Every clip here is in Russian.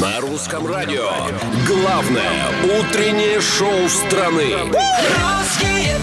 На русском радио. Главное утреннее шоу страны. Русские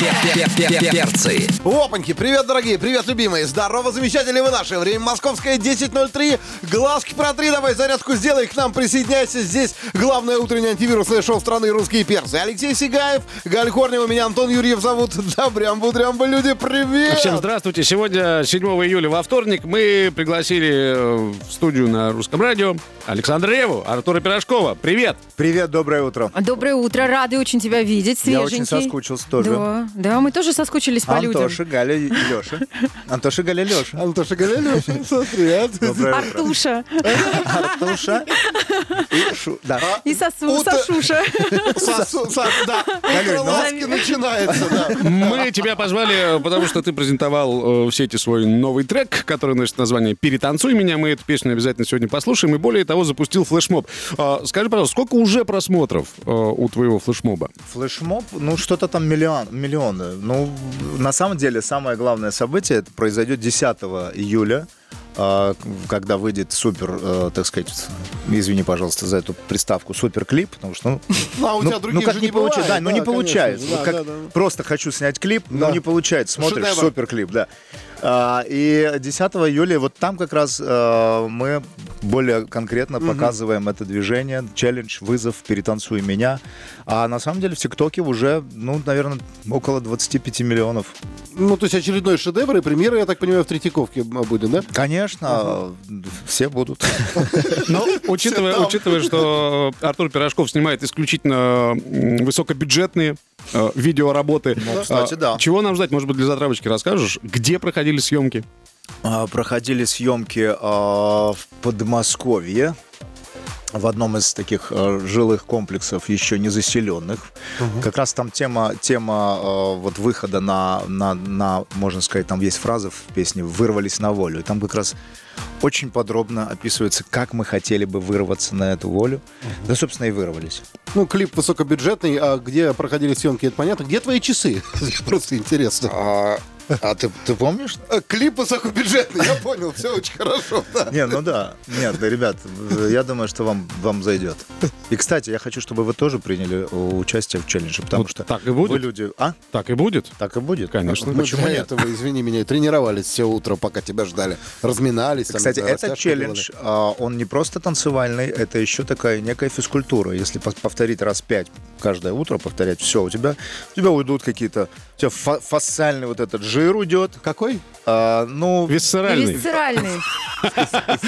Перцы. Опаньки, привет, дорогие, привет, любимые. Здорово, замечательные вы наши. Время московское 10.03. Глазки протри, давай зарядку сделай, к нам присоединяйся. Здесь главное утреннее антивирусное шоу страны «Русские перцы». Алексей Сигаев, Галь Корнева, меня Антон Юрьев зовут. Добрям-будрям, люди, привет! Всем здравствуйте. Сегодня 7 июля во вторник мы пригласили э, в студию на русском радио Александра Реву, Артура Пирожкова. Привет! Привет, доброе утро. Доброе утро, рады очень тебя видеть, Я свеженький. очень соскучился тоже. Да, да, мы тоже соскучились по людям. Антоша, Галя, и Леша. Антоша, Галя, Леша. Антоша Галилев, привет. Доброе утро. Артуша Артуша и Шу. Да. и Сосу, Ута- Сашуша. Сосу- Са- Да, Галюнь, утро ну- ласки начинается, да. Мы тебя позвали, э, потому что ты презентовал э, в сети свой новый трек, который носит название «Перетанцуй меня». Мы эту песню обязательно сегодня послушаем. И более того, запустил флешмоб. А, Скажи, пожалуйста, сколько уже просмотров э, у твоего флешмоба? Флешмоб, ну что-то там миллион, миллионы. Ну, на самом деле, самое главное событие это произойдет 10 июля, а, когда выйдет супер, э, так сказать, извини, пожалуйста, за эту приставку, супер клип, потому что, ну, Ну, а у тебя ну, других ну, как не не получается, бывает. да, ну не конечно. получается. Да, Вот как да, да. просто хочу снять клип, Да. но не получается. Смотришь, Шедевр. супер клип, да. А, и 10 июля вот там как раз э, мы более конкретно показываем это движение, челлендж, вызов, перетанцуй меня. А на самом деле в ТикТоке уже, ну, наверное, около 25 миллионов. Ну, то есть очередной шедевр и премьера, я так понимаю, в Третьяковке будет, да? Конечно, все будут. Ну, учитывая, учитывая, что Артур Пирожков снимает исключительно высокобюджетные э, видеоработы. Ну, кстати, да. Чего нам ждать? Может быть, для затравочки расскажешь? Где проходили съемки? А, Проходили съемки а, в Подмосковье в одном из таких э, жилых комплексов еще не заселенных. Как раз там тема, тема э, вот выхода на, на, на, можно сказать, там есть фраза в песне «вырвались на волю». И там как раз очень подробно описывается, как мы хотели бы вырваться на эту волю. Да, собственно, и вырвались. Ну, клип высокобюджетный, а где проходили съемки, это понятно. Где твои часы? Просто интересно. А, ты, ты помнишь? А, Клип высокобюджетный, я понял, все очень хорошо. да. Не, ну да. Нет, да, ребят, я думаю, что вам, вам зайдет. И, кстати, я хочу, чтобы вы тоже приняли участие в челлендже, потому Вот что так и будет. вы люди... А? Так и будет? Так и будет. Конечно. Мы Почему для нет? этого, извини меня, и тренировались все утро, пока тебя ждали. Разминались. там, Кстати, этот челлендж, а, он не просто танцевальный, это еще такая некая физкультура. Если повторить раз пять каждое утро, повторять все, у тебя, у тебя уйдут какие-то... У тебя фа- фасциальный вот этот жир уйдет. Какой? А, ну, Висцеральный. Висцеральный.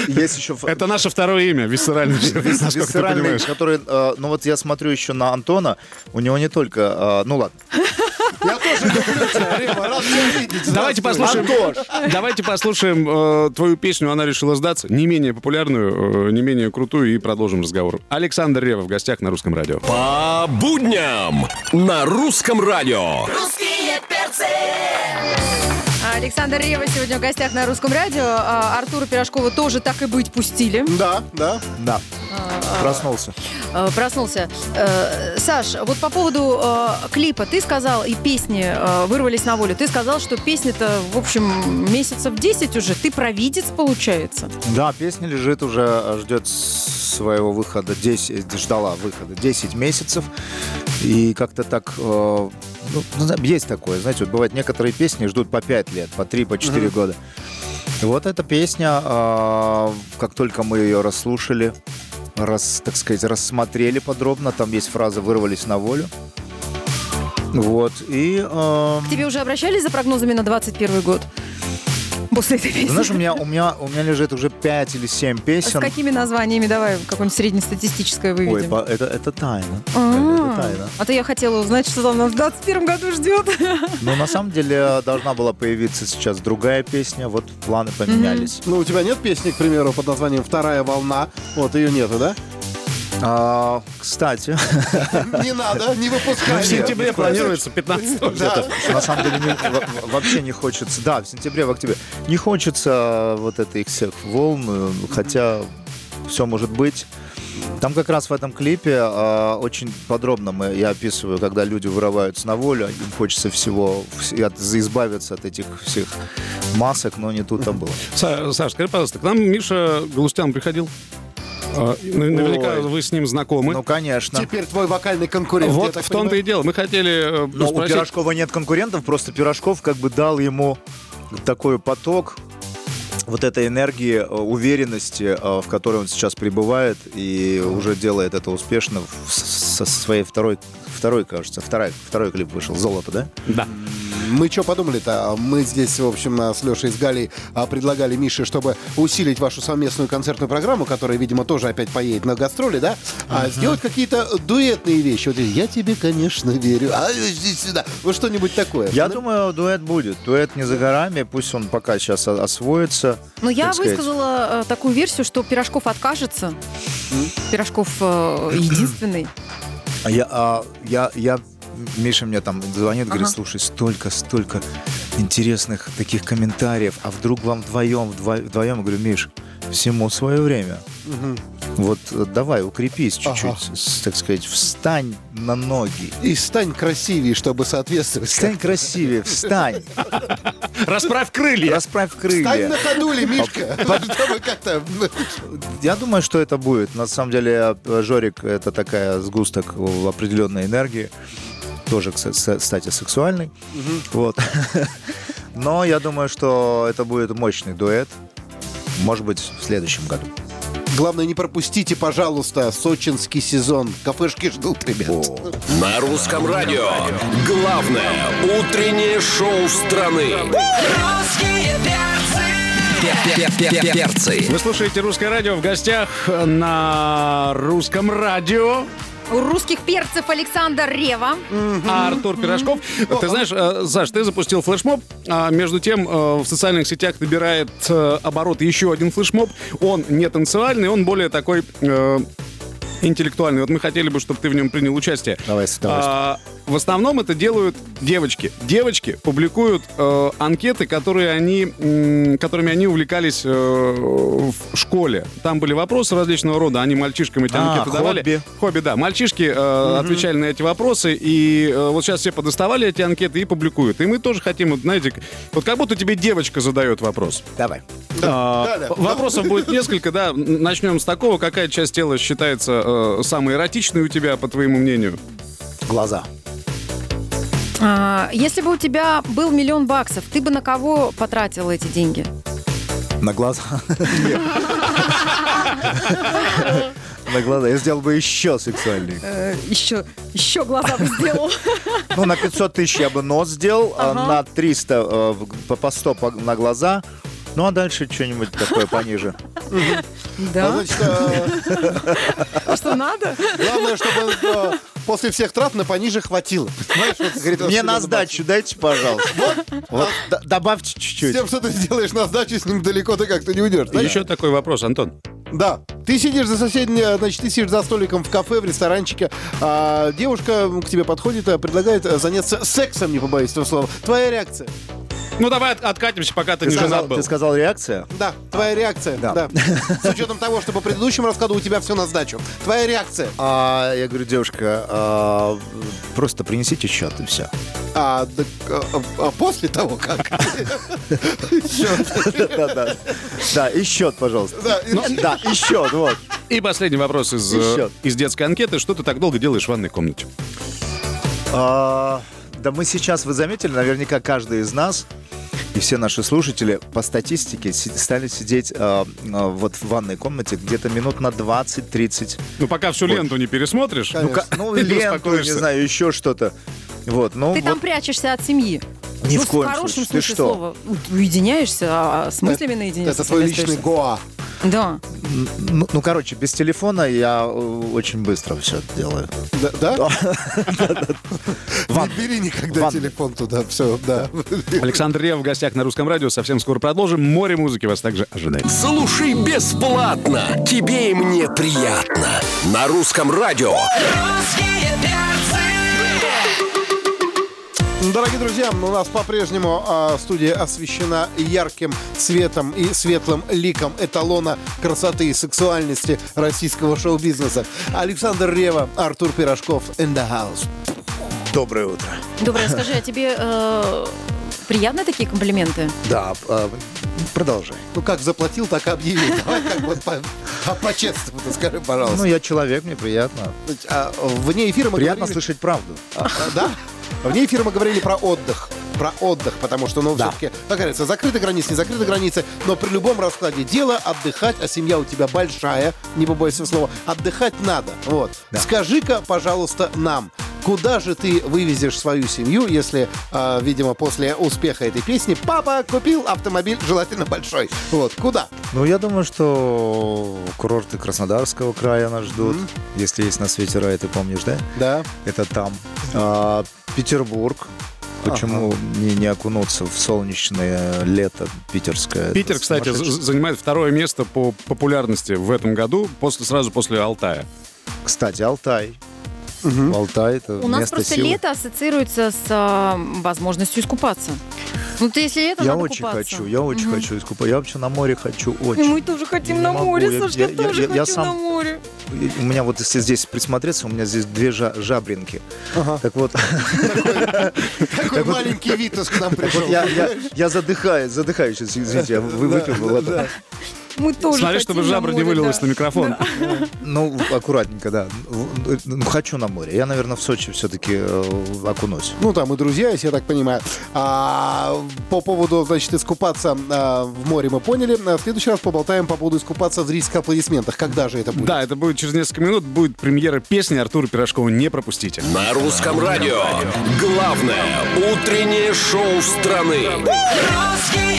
есть еще... Это наше второе имя, висцеральный. жир, висцеральный, который, э, ну вот я смотрю еще на Антона, у него не только, э, ну ладно, Я тоже люблю тебя, Рема, рад тебя видеть. Давайте послушаем, давайте послушаем э, твою песню «Она решила сдаться», не менее популярную, э, не менее крутую, и продолжим разговор. Александр Рева в гостях на Русском радио. По будням на русском радио. Русские. Александр Рева сегодня в гостях на русском радио. А, Артура Пирожкова тоже так и быть пустили. Да, да. да, проснулся. Э, Проснулся. Э, Саш, вот по поводу э, клипа, ты сказал, и песни э, вырвались на волю. Ты сказал, что песня-то, в общем, месяцев 10 уже. Ты провидец, получается. Да, песня лежит уже, ждет своего выхода, 10, ждала выхода 10 месяцев. И как-то так, ну, ну, есть такое, знаете, вот бывает некоторые песни ждут по 5 лет, по 3, по 4 года. И вот эта песня, э, как только мы ее расслушали, раз, так сказать, рассмотрели подробно, там есть фраза «вырвались на волю». Вот, и... э, К тебе уже обращались за прогнозами на 21 год? После этой песни? знаешь, у меня, у, меня, у меня лежит уже 5 или 7 С песен. какими названиями? Давай какое-нибудь среднестатистическое Ой, выведем. по- это, это тайна. А, Это тайна. А то я хотела узнать, что там нас в 21 году ждет. Но на самом деле должна была появиться сейчас другая песня, вот планы поменялись. Ну, у тебя нет песни, к примеру, под названием «Вторая волна»? Вот ее нету, да? А, кстати, Не надо, не выпускай. В сентябре планируется 15 Да. на самом деле не- во- вообще не хочется. Да, в сентябре, в октябре. Не хочется вот этих всех волн, э, хотя все может быть. Там как раз в этом клипе а, очень подробно мы, я описываю, когда люди вырываются на волю, им хочется всего, вс- от- избавиться от этих всех масок, но не тут-то было. Са- Саш, скажи, пожалуйста, к нам Миша Галустян приходил? А, на- Наверняка Ой. вы с ним знакомы. Ну, конечно. Теперь твой вокальный конкурент. вот в том-то и дело. Мы хотели э, Но у спросить... Пирожкова нет конкурентов, просто Пирожков как бы дал ему такой поток вот этой энергии, э, уверенности, э, в которой он сейчас пребывает и уже делает это успешно со своей второй, второй, кажется, второй, второй клип вышел, «Золото», да? Да. Мы что подумали-то? Мы здесь, в общем, с Лешей и с Галей а, предлагали Мише, чтобы усилить вашу совместную концертную программу, которая, видимо, тоже опять поедет на гастроли, да? А сделать какие-то дуэтные вещи. Вот я тебе, конечно, верю. А здесь сюда. Вот что-нибудь такое. Я Да? думаю, дуэт будет. Дуэт не за горами, пусть он пока сейчас освоится. Но я так сказать. высказала э, такую версию, что Пирожков откажется. Пирожков э, единственный. А я, а, я, я, Миша мне там звонит, говорит, Ага. слушай, столько, столько интересных таких комментариев, а вдруг вам вдвоем, вдво- вдвоем, я говорю, Миш, всему свое время. Вот э, давай, укрепись чуть-чуть, Ага. так сказать, встань на ноги. И стань красивее, чтобы соответствовать. Встань красивее, встань, Расправь крылья. расправь Стань крылья. на ходули, Мишка. Как-то... Я думаю, что это будет. На самом деле, э, Жорик — это такая сгусток определенной энергии. Тоже, кстати, сексуальный. Вот. Но я думаю, что это будет мощный дуэт. Может быть, в следующем году. Главное, не пропустите, пожалуйста, сочинский сезон. Кафешки ждут, ребят. На русском радио. Главное утреннее шоу страны. Русские перцы. Перцы. Вы слушаете «Русское радио» в гостях на русском радио. У русских перцев Александр Рева. А Артур Пирожков. Ты знаешь, э, Саш, ты запустил флешмоб, а между тем э, в социальных сетях набирает э, обороты еще один флешмоб. Он не танцевальный, он более такой интеллектуальный. Вот мы хотели бы, чтобы ты в нем принял участие. Давай, с удовольствием. В основном это делают девочки. Девочки публикуют э, анкеты, которые они, м, которыми они увлекались э, в школе. Там были вопросы различного рода, они мальчишкам эти А, анкеты давали. хобби. Хобби, да. Мальчишки э, отвечали на эти вопросы, и э, вот сейчас все подоставали эти анкеты и публикуют. И мы тоже хотим, вот, знаете, вот как будто тебе девочка задает вопрос. Давай. А, да, да. Вопросов будет несколько, да. Начнем с такого. Какая часть тела считается э, самой эротичной у тебя, по твоему мнению? Глаза. А, если бы у тебя был миллион баксов, ты бы на кого потратил эти деньги? На глаза. На глаза. Я сделал бы еще сексуальнее. еще, еще глаза бы сделал. Ну, на 500 тысяч я бы нос сделал, а на 300 э, по, по 100 по- на глаза. Ну, а дальше что-нибудь такое пониже. Да? значит, э, А что надо? главное, чтобы э, после всех трат на пониже хватило. Мне на сдачу дайте, пожалуйста. Вот, добавьте С чуть-чуть. тем, что ты сделаешь на сдачу, с ним далеко ты как-то не уйдешь. Еще такой вопрос, Антон. Да. Ты сидишь за соседней, значит, ты сидишь за столиком в кафе, в ресторанчике, а девушка к тебе подходит, а, предлагает а, заняться сексом, не побоюсь этого слова. Твоя реакция? Ну, давай от- откатимся, пока ты, Ты не сказал, женат был. ты сказал реакция? Да, твоя реакция. Да. Да. С учетом того, что по предыдущему раскладу у тебя все на сдачу. Твоя реакция. А, я говорю, девушка, а, просто принесите счет и все. А, да, а, а после того, как? Счет. Да, да. Да, и счет, пожалуйста. Да, и- Да, и счет, вот. И последний вопрос из, э, из детской анкеты. Что ты так долго делаешь в ванной комнате? А, Да мы сейчас, вы заметили, наверняка каждый из нас и все наши слушатели по статистике стали сидеть а, вот в ванной комнате где-то минут на 20-30. Ну, пока всю ленту не пересмотришь. Ну, ну, ленту, не знаю, еще что-то. Вот, ну, Ты там вот прячешься от семьи. ни ну, в коем в хорошем случае. Ты что? слова. Уединяешься, а с мыслями наедине. Это твой личный. Гоа. Да. Ну, ну, короче, без телефона я э, очень быстро все делаю. Да? да? Не бери никогда телефон туда. Все, да. Александр Рев в гостях на Русском радио. Совсем скоро продолжим. Море музыки вас также ожидает. Слушай бесплатно. Тебе и мне приятно. На русском радио. Русские Дорогие друзья, у нас по-прежнему а, студия освещена ярким цветом и светлым ликом эталона красоты и сексуальности российского шоу-бизнеса. Александр Рева, Артур Пирожков in the house. Доброе утро. Доброе, скажи, а тебе э, Приятно такие комплименты? Да, а, продолжай. Ну, как заплатил, так и объявил. Давай как вот по, а по-честному, скажи, пожалуйста. Ну, я человек, мне приятно. А, вне эфира мы Приятно говорили- слышать правду. А, Да? Вне эфира мы говорили про отдых. Про отдых, потому что, ну, Да. все-таки, как говорится, закрыты границы, не закрыты границы, но при любом раскладе дела отдыхать, а семья у тебя большая, не побойся слова, отдыхать надо. Вот. Да. Скажи-ка, пожалуйста, нам, куда же ты вывезешь свою семью, если, а, видимо, после успеха этой песни папа купил автомобиль, желательно большой. Вот, куда? Ну, я думаю, что курорты Краснодарского края нас ждут. Если есть на свете рай, ты помнишь, да? Да. Это там. А, Петербург. Почему не, не окунуться в солнечное лето питерское? Питер, кстати, занимает второе место по популярности в этом году, после, сразу после Алтая. Кстати, Алтай. Алтай это У нас просто силы. лето ассоциируется с а, возможностью искупаться. Ну, ты если лето, Я надо очень купаться. хочу, я очень Мгм. хочу искупаться. Я вообще на море хочу И очень. мы тоже хотим Не на могу, море, я- Саш, я, я- тоже я- я хочу сам- на море. И У меня вот если здесь присмотреться, у меня здесь две жа- жабринки. Так вот, Такой маленький Витас к нам пришел. я, задыхаюсь, задыхаюсь, извините, я вы- выпил. Мы тоже Смотри, чтобы жабра не вылилась на микрофон. Ну, аккуратненько, да. Ну, хочу на море. Я, наверное, в Сочи все-таки окунусь. Ну, там и друзья, если я так понимаю. А, по поводу, значит, искупаться а, в море мы поняли. А В следующий раз поболтаем по поводу искупаться в зрительских аплодисментах. Когда же это будет? Да, это будет через несколько минут, будет премьера песни Артура Пирожкова «Не пропустите». На русском радио. Главное утреннее шоу страны. Русские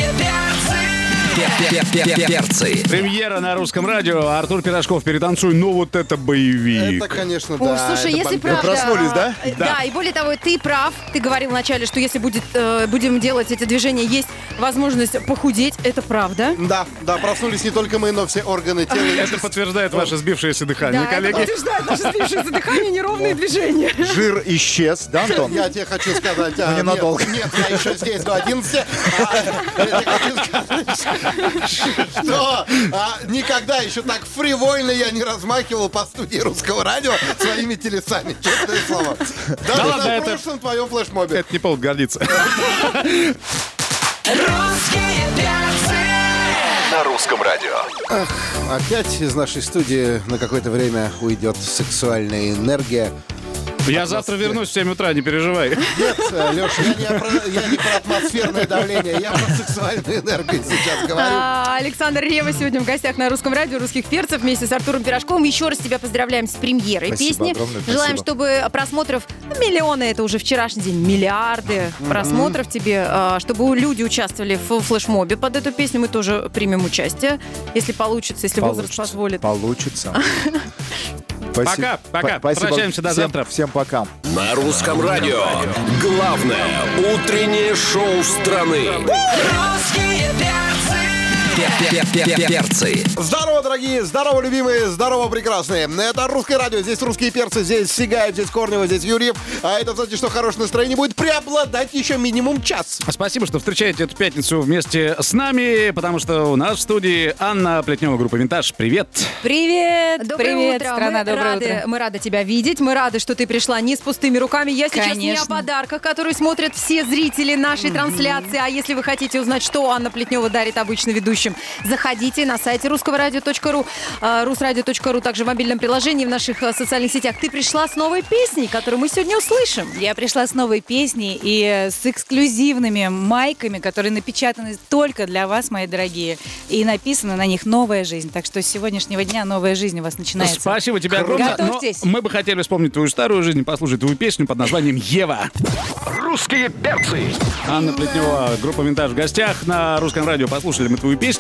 Перцы. Премьера на русском радио. Артур Пирожков, перетанцуй. Ну вот это боевик. Это, конечно, да. слушай, это если бомб- правда... проснулись, да? э, Да. и более того, ты прав. Ты говорил вначале, что если будет, э, будем делать эти движения, есть возможность похудеть. Это правда. Да, да, проснулись не только мы, но все органы тела. Это подтверждает ваше сбившееся дыхание, Да, это коллеги. подтверждает наше сбившееся дыхание, неровные движения. Жир исчез, да, Антон? Я тебе хочу сказать... а, Ну, нет, ненадолго. Нет, я еще здесь до 11. А, я тебе хочу сказать, Что? А, Никогда еще так фривольно я не размахивал по студии русского радио своими телесами. Честное слово. Даже на это- прошлом твоем флешмобе. Это не повод гордиться. Русские перцы. На русском радио. Опять из нашей студии на какое-то время уйдет сексуальная энергия. Я завтра вернусь в 7 утра, не переживай. Нет, Леша, я не, про, я не про атмосферное давление, я про сексуальную энергию сейчас говорю. А, Александр Рева сегодня в гостях на русском радио русских перцев вместе с Артуром Пирожковым. Еще раз тебя поздравляем с премьерой Спасибо песни. огромное, Желаем, чтобы просмотров ну, миллионы, это уже вчерашний день, миллиарды просмотров тебе, а, чтобы люди участвовали в флешмобе под эту песню. Мы тоже примем участие, если получится, если возраст позволит. Получится. Спасибо. Пока, пока. П- спасибо. Прощаемся до Всем- завтра. Всем пока. На русском радио. Главное утреннее шоу страны. Русские перцы. Перцы. Здорово, дорогие, здорово, любимые, здорово, прекрасные. Это русское радио, здесь русские перцы, здесь Сигаев, здесь Корнева, здесь Юрьев. А это значит, что хорошее настроение будет преобладать еще минимум час. Спасибо, что встречаете эту пятницу вместе с нами, потому что у нас в студии Анна Плетнева, группа «Винтаж». Привет! Привет! Доброе Привет, утро. страна, мы доброе рады, утро. Мы рады тебя видеть. Мы рады, что ты пришла не с пустыми руками. Я сейчас не о Конечно. подарках, которые смотрят все зрители нашей трансляции. А если вы хотите узнать, что Анна Плетнева дарит обычно ведущим, заходите на сайте русского радио.ру, э, русрадио.ру, также в мобильном приложении, в наших э, социальных сетях. Ты пришла с новой песней, которую мы сегодня услышим. Я пришла с новой песней и э, с эксклюзивными майками, которые напечатаны только для вас, мои дорогие. И написано на них «Новая жизнь». Так что с сегодняшнего дня новая жизнь у вас начинается. Спасибо тебе огромное. Но Готовьтесь. мы бы хотели вспомнить твою старую жизнь, послушать твою песню под названием «Ева». Русские перцы. Анна Плетнева, группа «Винтаж» в гостях на русском радио. Послушали мы твою песню.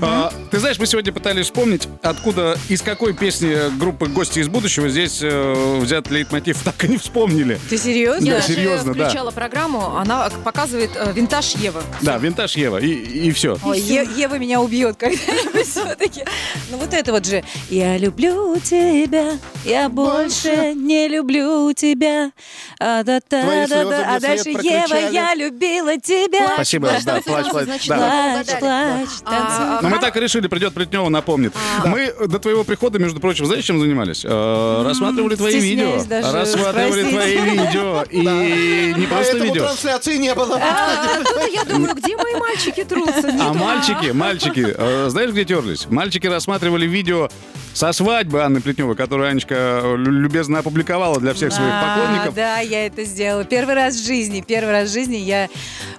А, ты знаешь, мы сегодня пытались вспомнить, откуда, из какой песни группы «Гости из будущего» здесь э, взят лейтмотив. Так и не вспомнили. Ты серьезно? Я Да, даже серьезно, да. включала программу, она показывает э, винтаж Евы. Да, «Винтаж Ева». И, и все. Ой, Е- Ева меня убьет когда-нибудь все-таки. Ну вот это вот же. Я люблю тебя, я больше не люблю тебя. А, да, да, Твои да, да. А дальше Ева, я любила тебя. Спасибо, да, плачь, плачь. Да. Плачь, плачь, А. Но мы так и решили, придет Плетнева, напомнит. Мы до твоего прихода, между прочим, знаешь, чем занимались? Э, Рассматривали твои видео. Рассматривали спросить. твои видео. И не просто видео. трансляции не было. А, тут я думаю, где мои мальчики трутся? А мальчики, мальчики, э, знаешь, где терлись? Мальчики рассматривали видео со свадьбы Анны Плетневой, которую Анечка лю- любезно опубликовала для всех своих А, поклонников. Да, я это сделала. Первый раз в жизни, первый раз в жизни я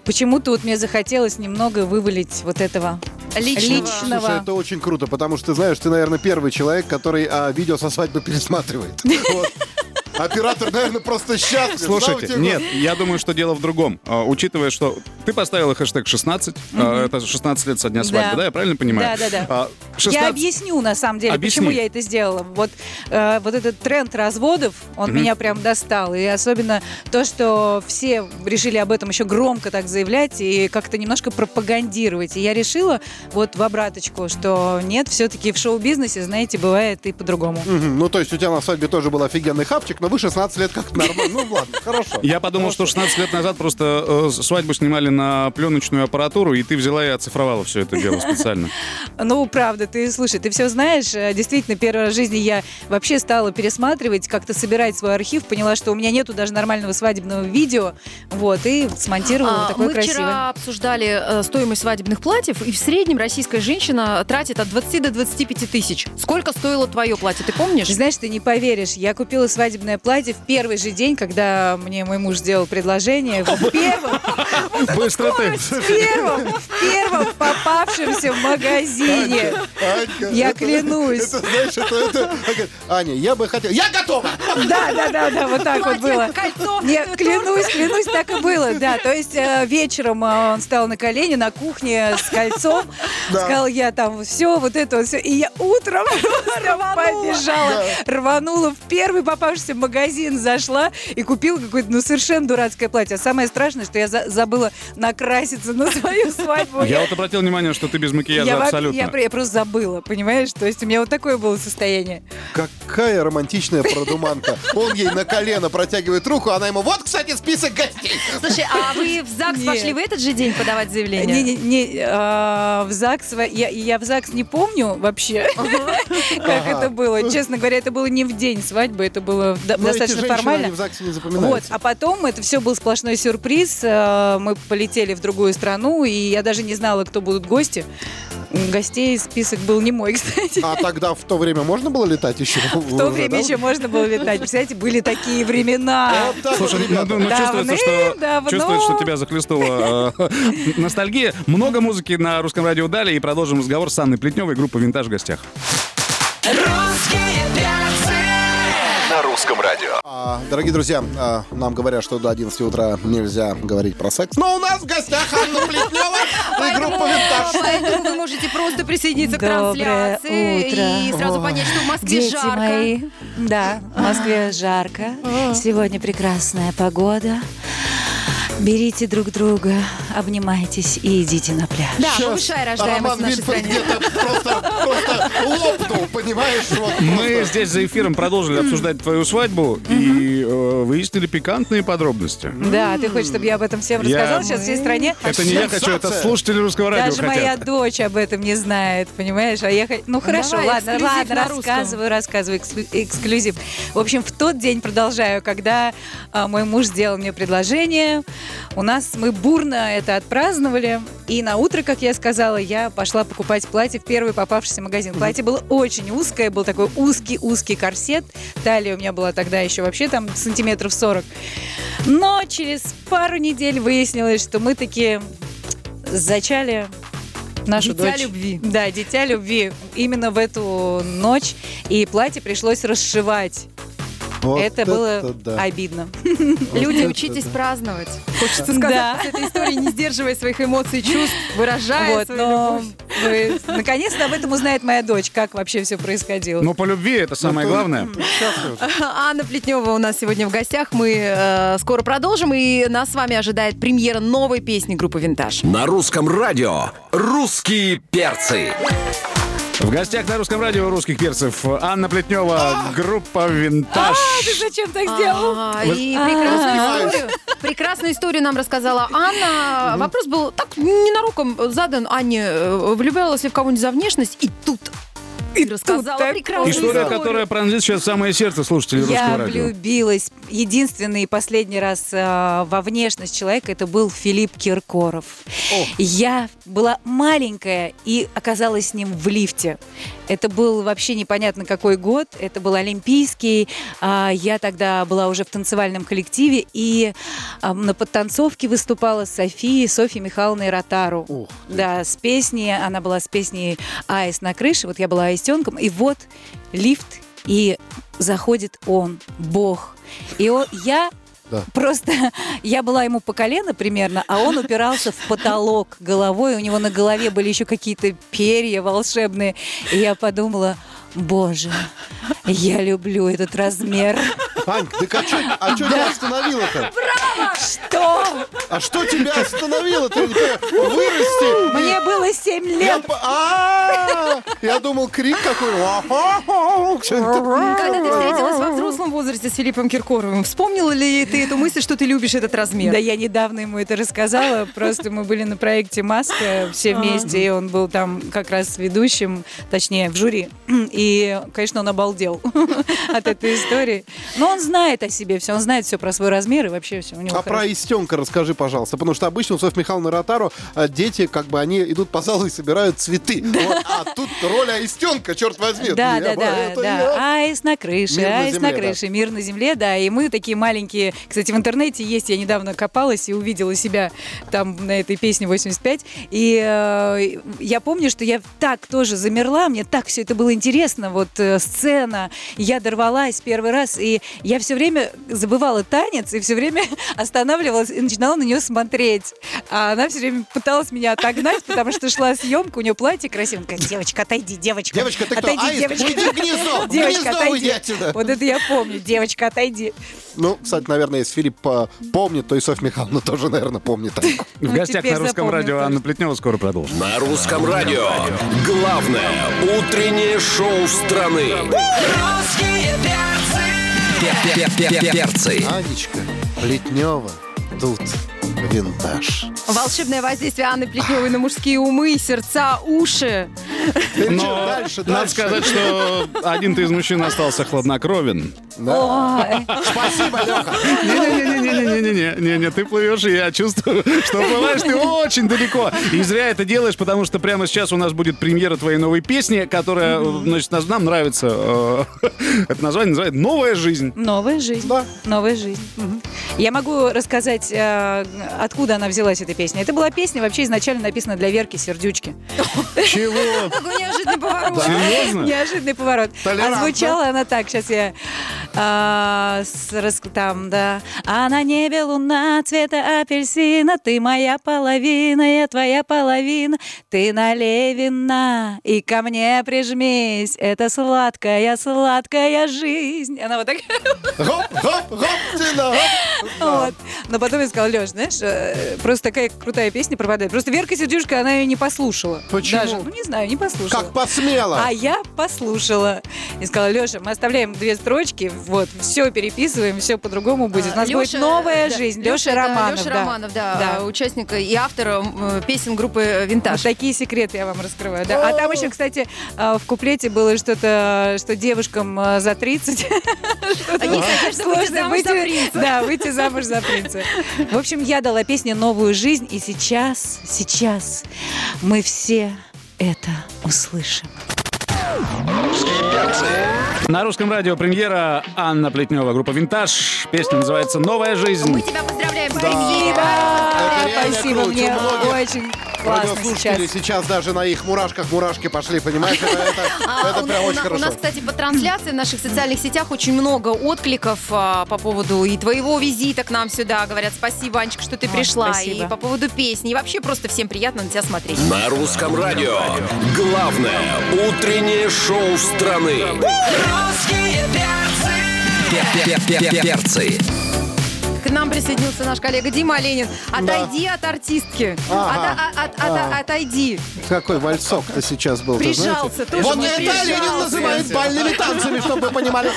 почему-то вот мне захотелось немного вывалить вот этого Личного. личного. Слушай, это очень круто, потому что, ты знаешь, ты, наверное, первый человек, который а, видео со свадьбы пересматривает. Оператор, наверное, просто счастлив. Слушайте, нет, я думаю, что дело в другом. А, Учитывая, что ты поставила хэштег 16, а, это 16 лет со дня свадьбы, Да. да, я правильно понимаю? Да, да, да. А, Я 16 объясню, на самом деле, Объясни. почему я это сделала. Вот, э, вот этот тренд разводов, он меня прям достал. И особенно то, что все решили об этом еще громко так заявлять и как-то немножко пропагандировать. И я решила вот в обраточку, что нет, все-таки в шоу-бизнесе, знаете, бывает и по-другому. Мгм. Ну, то есть у тебя на свадьбе тоже был офигенный хапчик, но вы 16 лет как нормально. Ну, ладно, хорошо. Я подумал, что 16 лет назад просто э, свадьбу снимали на пленочную аппаратуру, и ты взяла и оцифровала все это дело специально. Ну, правда, ты, слушай, ты все знаешь. Э, Действительно, первый раз в жизни я вообще стала пересматривать, как-то собирать свой архив, поняла, что у меня нету даже нормального свадебного видео, вот, и смонтировала А, такое Мы красивое. вчера обсуждали э, стоимость свадебных платьев, и в среднем российская женщина тратит от 20 до 25 тысяч. Сколько стоило твое платье, ты помнишь? Знаешь, ты не поверишь, я купила свадебное платье в первый же день, когда мне мой муж сделал предложение. В первом, Быстро ты. в первом, в первом попавшемся в магазине. Анька, Я это- клянусь. Это, знаешь, это, это- Аня, я бы хотел... Я готова! Да, да, да, да, вот так вот Платье, было. кольцо, Не, торт. клянусь, клянусь, так и было, да. То есть э, вечером э, он встал на колени на кухне с кольцом, Да. сказал, я там все, вот это вот все. И я утром просто побежала, рванула в первый попавшийся магазин, зашла и купила какое-то, ну, совершенно дурацкое платье. А самое страшное, что я за- забыла накраситься на свою свадьбу. Я вот обратил внимание, что ты без макияжа абсолютно. я, просто забыла, понимаешь? То есть у меня вот такое было состояние. Какая романтичная продуманка. Он ей на колено протягивает руку, она ему, вот, кстати, список гостей. Слушай, а вы в ЗАГС пошли в этот же день подавать заявление? Не, не, не, а, в ЗАГС, я, в ЗАГС не помню вообще, как это было. Честно говоря, это было не в день свадьбы, это было эти достаточно формально. они в ЗАГСе не Вот, а потом это все был сплошной сюрприз. э, Мы полетели в другую страну, и я даже не знала, кто будут гости. Гостей список был не мой, кстати. А тогда в то время можно было летать еще? В то время еще можно было летать. Представляете, были такие времена. Слушай, ну, ну, ну, чувствуется, что, тебя захлестнула э, ностальгия. Много музыки на русском радио дали, и продолжим разговор с Анной Плетневой, группа «Винтаж» в гостях. Русском радио. А, Дорогие друзья, а, нам говорят, что до 11 утра нельзя говорить про секс. Но у нас в гостях Анна Плетнева и группа «Винтаж». Поэтому вы можете просто присоединиться к Доброе трансляции утро. и сразу О, понять, что в Москве Дети жарко. мои, да, в Москве жарко. Сегодня прекрасная погода. Берите друг друга, обнимайтесь и идите на пляж. Да, повышая рождаемость Роман в нашей стране. где-то просто, просто лопнул, понимаешь? Вот Мы просто. здесь за эфиром продолжили обсуждать твою свадьбу и выяснили пикантные подробности. Да, ты хочешь, чтобы я об этом всем рассказала сейчас всей стране? Это не я хочу, это слушатели русского радио Даже моя дочь об этом не знает, понимаешь? А я Ну хорошо, ладно, ладно, рассказываю, рассказываю эксклю- эксклюзив. В общем, в тот день продолжаю, когда а, мой муж сделал мне предложение. У нас мы бурно это отпраздновали. И на утро, как я сказала, я пошла покупать платье в первый попавшийся магазин. Платье было очень узкое, был такой узкий-узкий корсет. Талия у меня была тогда еще вообще там сантиметров 40. Но через пару недель выяснилось, что мы таки зачали нашу Дитя дочь. любви. Да, дитя любви. Именно в эту ночь. И платье пришлось расшивать. Вот это было да. обидно. Люди, это учитесь да. праздновать. Хочется сказать Да. с этой историей, не сдерживая своих эмоций и чувств, выражая Вот, свою но любовь. Наконец-то об этом узнает моя дочь, как вообще все происходило. Но по любви это самое главное. Счастлив. Анна Плетнева у нас сегодня в гостях. Мы э, скоро продолжим, и нас с вами ожидает премьера новой песни группы «Винтаж». На русском радио «Русские перцы». В гостях на русском радио русских перцев Анна Плетнева, группа «Винтаж». ты зачем так сделал? А, И прекрасную историю Прекрасную историю нам рассказала Анна. Вопрос был так ненароком задан Анне. э, Влюблялась ли в кого-нибудь за внешность? И тут и рассказала такое. прекрасную История, историю. которая пронзит сейчас самое сердце слушателей русского Я радио. влюбилась. Единственный и последний раз э, во внешность человека это был Филипп Киркоров. Я была маленькая и оказалась с ним в лифте. Это был вообще непонятно какой год. Это был Олимпийский. А, Я тогда была уже в танцевальном коллективе и а, на подтанцовке выступала с Софией, Софьей Михайловной Ротару. Ух Да, с песней, она была с песней «Аист на крыше», вот я была аистенком, и вот лифт, и заходит он, Бог. И он, я Да. Просто я была ему по колено примерно, а он упирался в потолок головой. У него на голове были еще какие-то перья волшебные. И я подумала, боже, я люблю этот размер. Ань, так а что а чё тебя остановило-то? Что? А что тебя остановило-то? Я не понимаю. Вырасти. и- Мне было 7 Я, лет. по- А, я думал, крик какой. Когда ты встретилась во взрослом возрасте с Филиппом Киркоровым, вспомнила ли ты эту мысль, что ты любишь этот размер? Да, я недавно ему это рассказала. Просто мы были на проекте «Маска» все вместе, и он был там как раз ведущим, точнее, в жюри. И, конечно, он обалдел от этой истории. Но он знает о себе все, он знает все про свой размер и вообще все у него А про хорошо. Истенка расскажи, пожалуйста. Потому что обычно у Софьи Михайловны Ротару а, дети, как бы, они идут по залу и собирают цветы. Вот, а тут роль Аистенка, черт возьми. Да, да, да, да. Айс на крыше, Мир на айс земле, на крыше, мир на земле, да. И мы такие маленькие. Кстати, в интернете есть, я недавно копалась и увидела себя там на этой песне 85. И э, я помню, что я так тоже замерла, мне так все это было интересно. Вот э, сцена, я дорвалась первый раз, и я все время забывала танец, и все время останавливалась и начинала на нее смотреть. А она все время пыталась меня отогнать, потому что шла съемка, у нее платье красивое. Она говорит, девочка, отойди, девочка. Девочка, ты кто? Отойди, Аист, девочка. уйди в гнездо, в Девочка, гнездо отойди. уйди отсюда. Вот это я помню. Девочка, отойди. Ну, кстати, наверное, если Филипп а, помнит, то и Софья Михайловна тоже, наверное, помнит. В гостях теперь на русском радио. Анна Плетнева скоро продолжит. На русском радио. Главное утреннее шоу страны. Русские перцы. Перцы. Анечка Плетнева тут винтаж. Волшебное воздействие Анны Плетневой на мужские умы, сердца, уши. Но дальше, надо дальше. сказать, что один-то из мужчин остался хладнокровен. Ой, Спасибо, Леха. Не-не-не-не-не-не-не, ты плывешь, и я чувствую, что плываешь ты очень далеко. И зря это делаешь, потому что прямо сейчас у нас будет премьера твоей новой песни, которая, значит, нам нравится. э, Это название называется «Новая жизнь». Новая жизнь. Да. Новая жизнь. Я могу рассказать, э, откуда она взялась, эта песня. Это была песня вообще изначально написана для Верки Сердючки. Чего? Какой неожиданный поворот. Серьезно? Неожиданный поворот. А звучала она так, сейчас я а, с- рас- там, да. А на небе луна цвета апельсина, ты моя половина, я твоя половина, ты налей вина и ко мне прижмись, это сладкая, сладкая жизнь. Она вот так Гоп, гоп, гоп, Тина, гоп. вот. Но потом я сказала, Леш, знаешь, э, просто такая крутая песня пропадает. Просто Верка Сердюшка, она ее не послушала. Почему? Даже, ну, не знаю, не послушала. Как посмела. А я послушала. И сказала, Леша, мы оставляем две строчки, вот, все переписываем, все по-другому будет. У нас будет Лёша, новая да, жизнь. Лёша, Леша это Романов. Лёша да. Романов, да, Да. участник и автор песен группы Вот «Винтаж». такие секреты я вам раскрываю. Да. А там еще, кстати, э, в куплете было что-то, что девушкам э, за 30 Они хотят, сложно замуж за выйти, принца. да, выйти замуж за принца. В общем, я дала песне новую жизнь, и сейчас, сейчас мы все это услышим. На русском радио премьера Анна Плетнева, группа «Винтаж». Песня называется «Новая жизнь». Мы тебя поздравляем. Спасибо! реально Спасибо, мне очень классно Радиослушатели сейчас. сейчас даже на их мурашках мурашки пошли, понимаешь? Это, это- А, это у, прям у очень на- у хорошо. нас, кстати, по трансляции в наших социальных сетях очень много откликов а, по поводу и твоего визита к нам сюда. Говорят, спасибо, Анечка, что ты пришла. спасибо. И по поводу песни. И вообще просто всем приятно на тебя смотреть. На русском радио. Главное утреннее шоу страны. Русские перцы. Перцы. К нам присоединился наш коллега Дима Ленин. Отойди от артистки. Ага. От- от- от- от- Отойди. Какой вальсок-то сейчас был? Прижался. Тоже Вот мне это. Ленин называет бальными танцами, чтобы вы понимали.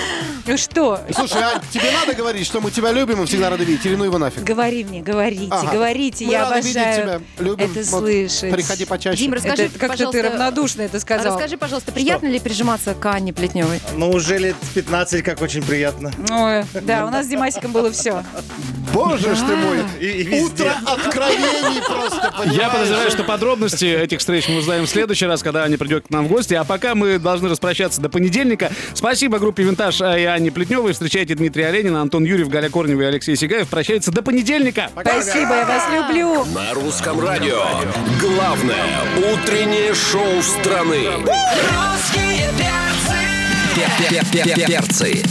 Ну что, Слушай, Ань, тебе надо говорить, что мы тебя любим и всегда рады видеть, или ну его нафиг? говори мне, говорите, Ага. говорите, Мы я рады видеть обожаю тебя, любим. это Вот слышать. Приходи почаще. Дим, расскажи, Это как-то ты равнодушно это сказал. Расскажи, пожалуйста, приятно ли прижиматься к Анне Плетневой? Ну, уже лет 15, как очень приятно. Ой, да, у нас с Димасиком было все. Боже ж ты мой. Утро откровений просто? Я подозреваю, что подробности этих встреч мы узнаем в следующий раз, когда Аня придет к нам в гости. А пока мы должны распрощаться до понедельника. Спасибо группе «Винтаж» и Анне Плетневой. Встречайте Дмитрия Оленина, Антон Юрьев, Галя Корнева и Алексей Сигаев. Прощается до понедельника. Спасибо, я вас люблю. На русском радио. Главное утреннее шоу страны. Русские перцы! Перцы.